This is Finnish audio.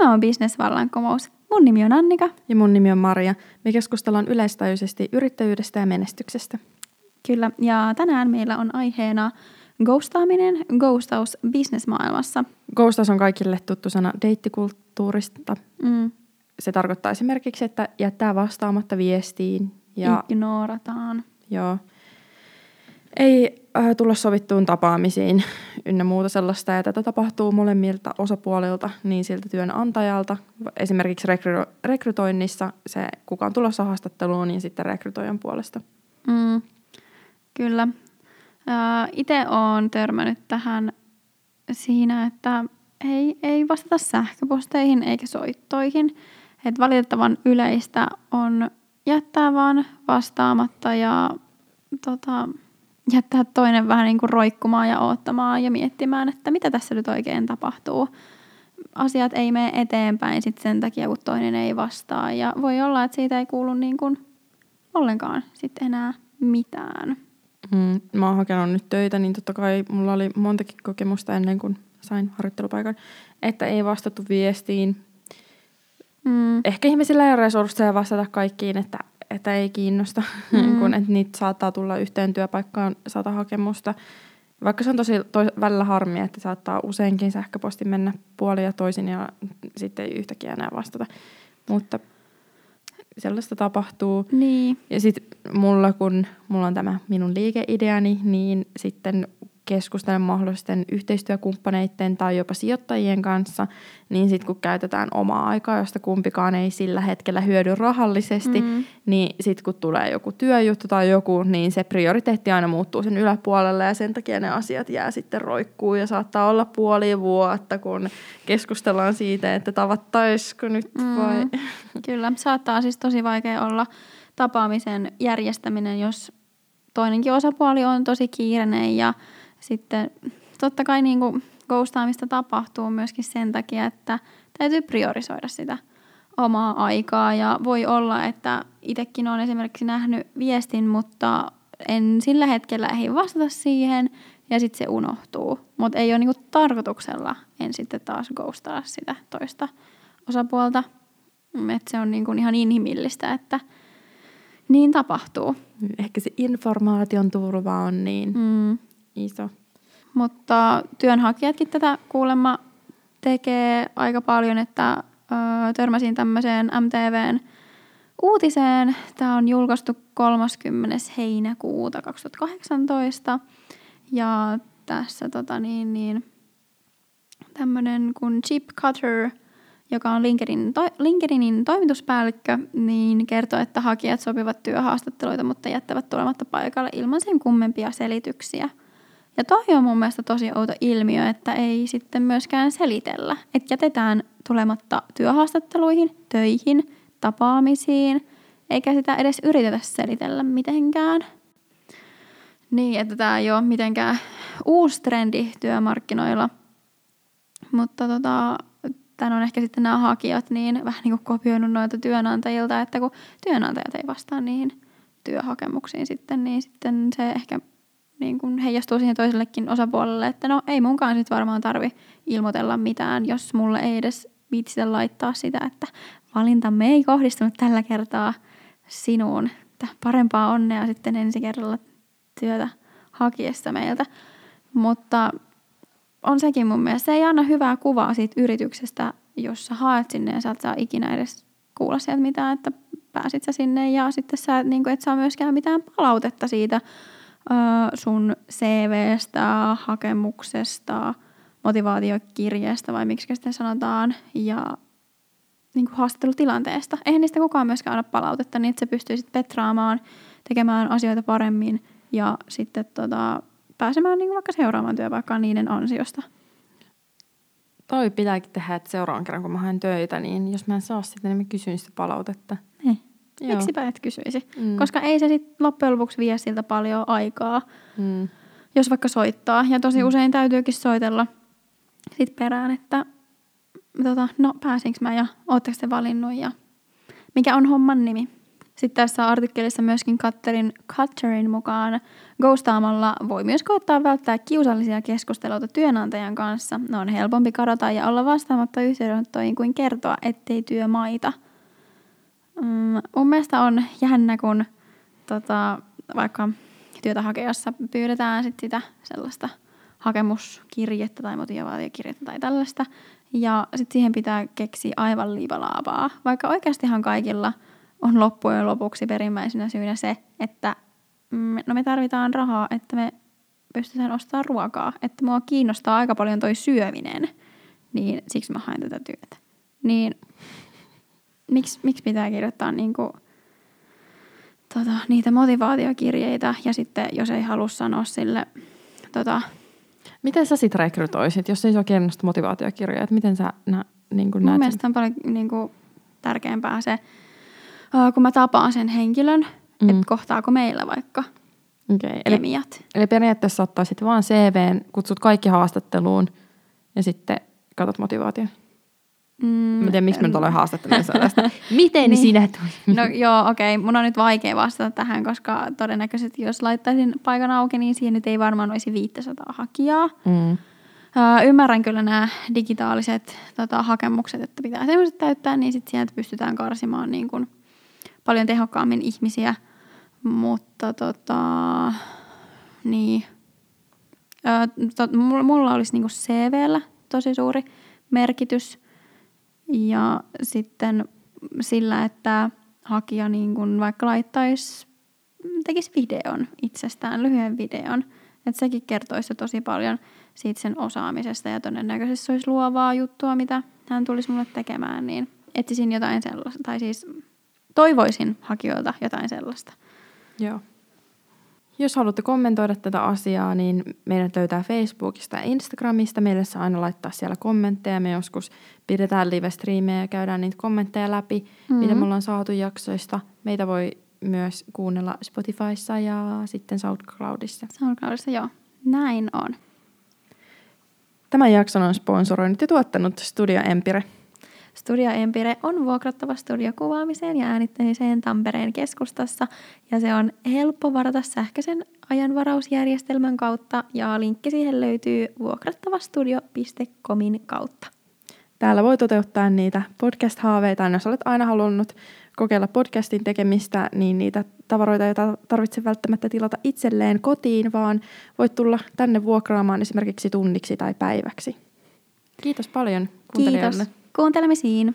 Tämä on Business-vallankumous. Mun nimi on Annika. Ja mun nimi on Maria. Me keskustellaan yleistajuisesti yrittäjyydestä ja menestyksestä. Kyllä, ja tänään meillä on aiheena ghostaaminen, ghostaus businessmaailmassa. Ghostaus on kaikille tuttu sana deittikulttuurista. Mm. Se tarkoittaa esimerkiksi, että jättää vastaamatta viestiin. Ja, Ignorataan. joo, ei äh, tulla sovittuun tapaamisiin ynnä muuta sellaista. Ja tätä tapahtuu molemmilta osapuolilta, niin siltä työnantajalta, esimerkiksi rekry- rekrytoinnissa se, kuka on tulossa haastatteluun, niin sitten rekrytoijan puolesta. Mm. Kyllä. Itse olen törmännyt tähän siinä, että ei, ei vastata sähköposteihin eikä soittoihin. Et valitettavan yleistä on jättää vaan vastaamatta ja tota, jättää toinen vähän niin kuin roikkumaan ja odottamaan ja miettimään, että mitä tässä nyt oikein tapahtuu. Asiat ei mene eteenpäin sit sen takia, kun toinen ei vastaa. Ja voi olla, että siitä ei kuulu niin kuin ollenkaan sit enää mitään. Mm, mä oon hakenut nyt töitä, niin totta kai mulla oli montakin kokemusta ennen kuin sain harjoittelupaikan, että ei vastattu viestiin. Mm. Ehkä ihmisillä ei ole resursseja vastata kaikkiin, että, että ei kiinnosta, Mm. kun että niitä saattaa tulla yhteen työpaikkaan sata hakemusta. Vaikka se on tosi to, välillä harmi, että saattaa useinkin sähköposti mennä puolin ja toisin ja sitten ei yhtäkkiä enää vastata. Mutta sellaista tapahtuu. Niin. Ja sitten mulla, kun mulla on tämä minun liikeideani, niin sitten keskustelen mahdollisten yhteistyökumppaneiden tai jopa sijoittajien kanssa, niin sitten kun käytetään omaa aikaa, josta kumpikaan ei sillä hetkellä hyödy rahallisesti, Mm. niin sitten kun tulee joku työjuttu tai joku, niin se prioriteetti aina muuttuu sen yläpuolelle ja sen takia ne asiat jää sitten roikkuu ja saattaa olla puoli vuotta, kun keskustellaan siitä, että tavattaisiko nyt Mm. vai... Kyllä, saattaa siis tosi vaikea olla tapaamisen järjestäminen, jos toinenkin osapuoli on tosi kiireinen ja sitten totta kai niin kuin ghostaamista tapahtuu myöskin sen takia, että täytyy priorisoida sitä omaa aikaa ja voi olla, että itsekin olen esimerkiksi nähnyt viestin, mutta en sillä hetkellä ehdi vastata siihen ja sitten se unohtuu. Mutta ei ole niinku tarkoituksella en sitten taas ghostaa sitä toista osapuolta. Et se on niinku ihan inhimillistä, että niin tapahtuu. Ehkä se informaation turva on niin Mm. Iso. Mutta työnhakijatkin tätä kuulemma tekee aika paljon, että ö, törmäsin tämmöiseen MTVn uutiseen. Tämä on julkaistu 30. heinäkuuta 2018. Ja tässä tota niin, niin, tämmöinen kuin Chip Cutter, joka on LinkedIn, to, LinkedInin toimituspäällikkö, niin kertoo, että hakijat sopivat työhaastatteluita, mutta jättävät tulematta paikalle ilman sen kummempia selityksiä. Ja toi on mun mielestä tosi outo ilmiö, että ei sitten myöskään selitellä. Että jätetään tulematta työhaastatteluihin, töihin, tapaamisiin, eikä sitä edes yritetä selitellä mitenkään. Niin, että tämä ei ole mitenkään uusi trendi työmarkkinoilla. Mutta tota, tämän on ehkä sitten nämä hakijat niin vähän niin kuin kopioinut noilta työnantajilta, että kun työnantajat ei vastaa niihin työhakemuksiin sitten, niin sitten se ehkä niin kuin heijastuu siihen toisellekin osapuolelle, että no ei munkaan sit varmaan tarvi ilmoitella mitään, jos mulle ei edes viitsitä laittaa sitä, että valintamme ei kohdistunut tällä kertaa sinuun. Että parempaa onnea sitten ensi kerralla työtä hakiessa meiltä. Mutta on sekin mun mielestä, se ei anna hyvää kuvaa siitä yrityksestä, jos sä haet sinne ja sä et saa ikinä edes kuulla sieltä mitään, että pääsit sä sinne ja sitten sä niin kuin, et saa myöskään mitään palautetta siitä sun CVstä, hakemuksesta, motivaatiokirjeestä vai miksi sitä sanotaan ja niin kuin haastattelutilanteesta. Eihän niistä kukaan myöskään anna palautetta, niin että sä pystyisit petraamaan, tekemään asioita paremmin ja sitten tota, pääsemään niin kuin vaikka seuraamaan työpaikkaan niiden ansiosta. Toi pitääkin tehdä, että seuraavan kerran kun mä haen töitä, niin jos mä en saa sitä, niin mä kysyn sitä palautetta. Joo. Miksipä et kysyisi? Mm. Koska ei se sitten loppujen lopuksi vie siltä paljon aikaa, Mm. jos vaikka soittaa. Ja tosi usein täytyykin soitella sit perään, että tota, no pääsinkö mä ja ootteko te valinnut ja mikä on homman nimi. Sitten tässä artikkelissa myöskin Cutterin, Cutterin mukaan ghostaamalla voi myös koittaa välttää kiusallisia keskusteluita työnantajan kanssa. Ne on helpompi kadota ja olla vastaamatta yhteydenottoihin kuin kertoa, ettei työ maita. Mm, mun mielestä on jännä, kun tota, vaikka työtä hakeessa pyydetään sit sitä sellaista hakemuskirjettä tai motivaatiokirjettä tai tällaista. Ja sitten siihen pitää keksiä aivan liivalaavaa, vaikka oikeastihan kaikilla – on loppujen lopuksi perimmäisenä syynä se, että mm, no me tarvitaan rahaa, että me pystytään ostamaan ruokaa. Että mua kiinnostaa aika paljon toi syöminen, niin siksi mä haen tätä työtä. Niin miksi, miksi pitää kirjoittaa niinku, tota, niitä motivaatiokirjeitä ja sitten jos ei halua sanoa sille tota, Miten sä sit rekrytoisit, jos ei se ole kiinnosta motivaatiokirjoja? Että miten sä nä, niin Mun näet mielestä on paljon niin kuin, tärkeämpää se, kun mä tapaan sen henkilön, mm. että kohtaako meillä vaikka okay. kemiat. Eli, eli periaatteessa ottaisit vaan CVn, kutsut kaikki haastatteluun ja sitten katsot motivaation. Mm, mä tiedän, miksi mä nyt olen haastattelemassa. Miten niin. sinä toimit? No joo, okei. Okay. Mun on nyt vaikea vastata tähän, koska todennäköisesti jos laittaisin paikan auki, niin siihen nyt ei varmaan olisi 500 hakijaa. Mm. Ymmärrän kyllä nämä digitaaliset tota, hakemukset, että pitää semmoiset täyttää, niin sitten sieltä pystytään karsimaan niin kuin paljon tehokkaammin ihmisiä, mutta tota, niin, ö, to, mulla olisi niinku CVllä tosi suuri merkitys ja sitten sillä, että hakija niin kun vaikka laittaisi, tekisi videon itsestään, lyhyen videon, että sekin kertoisi tosi paljon siitä sen osaamisesta ja todennäköisesti se olisi luovaa juttua, mitä hän tulisi mulle tekemään, niin etsisin jotain sellaista, tai siis toivoisin hakijoilta jotain sellaista. Joo. Jos haluatte kommentoida tätä asiaa, niin meidät löytää Facebookista ja Instagramista. Meille saa aina laittaa siellä kommentteja. Me joskus pidetään live-striimejä ja käydään niitä kommentteja läpi, mm-hmm. mitä me ollaan saatu jaksoista. Meitä voi myös kuunnella Spotifyssa ja sitten SoundCloudissa. SoundCloudissa, joo. Näin on. Tämän jakson on sponsoroinut ja tuottanut Studio Empire – Studio Empire on vuokrattava studiokuvaamiseen ja äänittämiseen Tampereen keskustassa ja se on helppo varata sähköisen ajanvarausjärjestelmän kautta ja linkki siihen löytyy vuokrattavastudio.comin kautta. Täällä voi toteuttaa niitä podcast-haaveita, jos olet aina halunnut kokeilla podcastin tekemistä, niin niitä tavaroita ei tarvitse välttämättä tilata itselleen kotiin, vaan voit tulla tänne vuokraamaan esimerkiksi tunniksi tai päiväksi. Kiitos paljon kuuntelijoille. Kiitos. Kuuntelemisiin.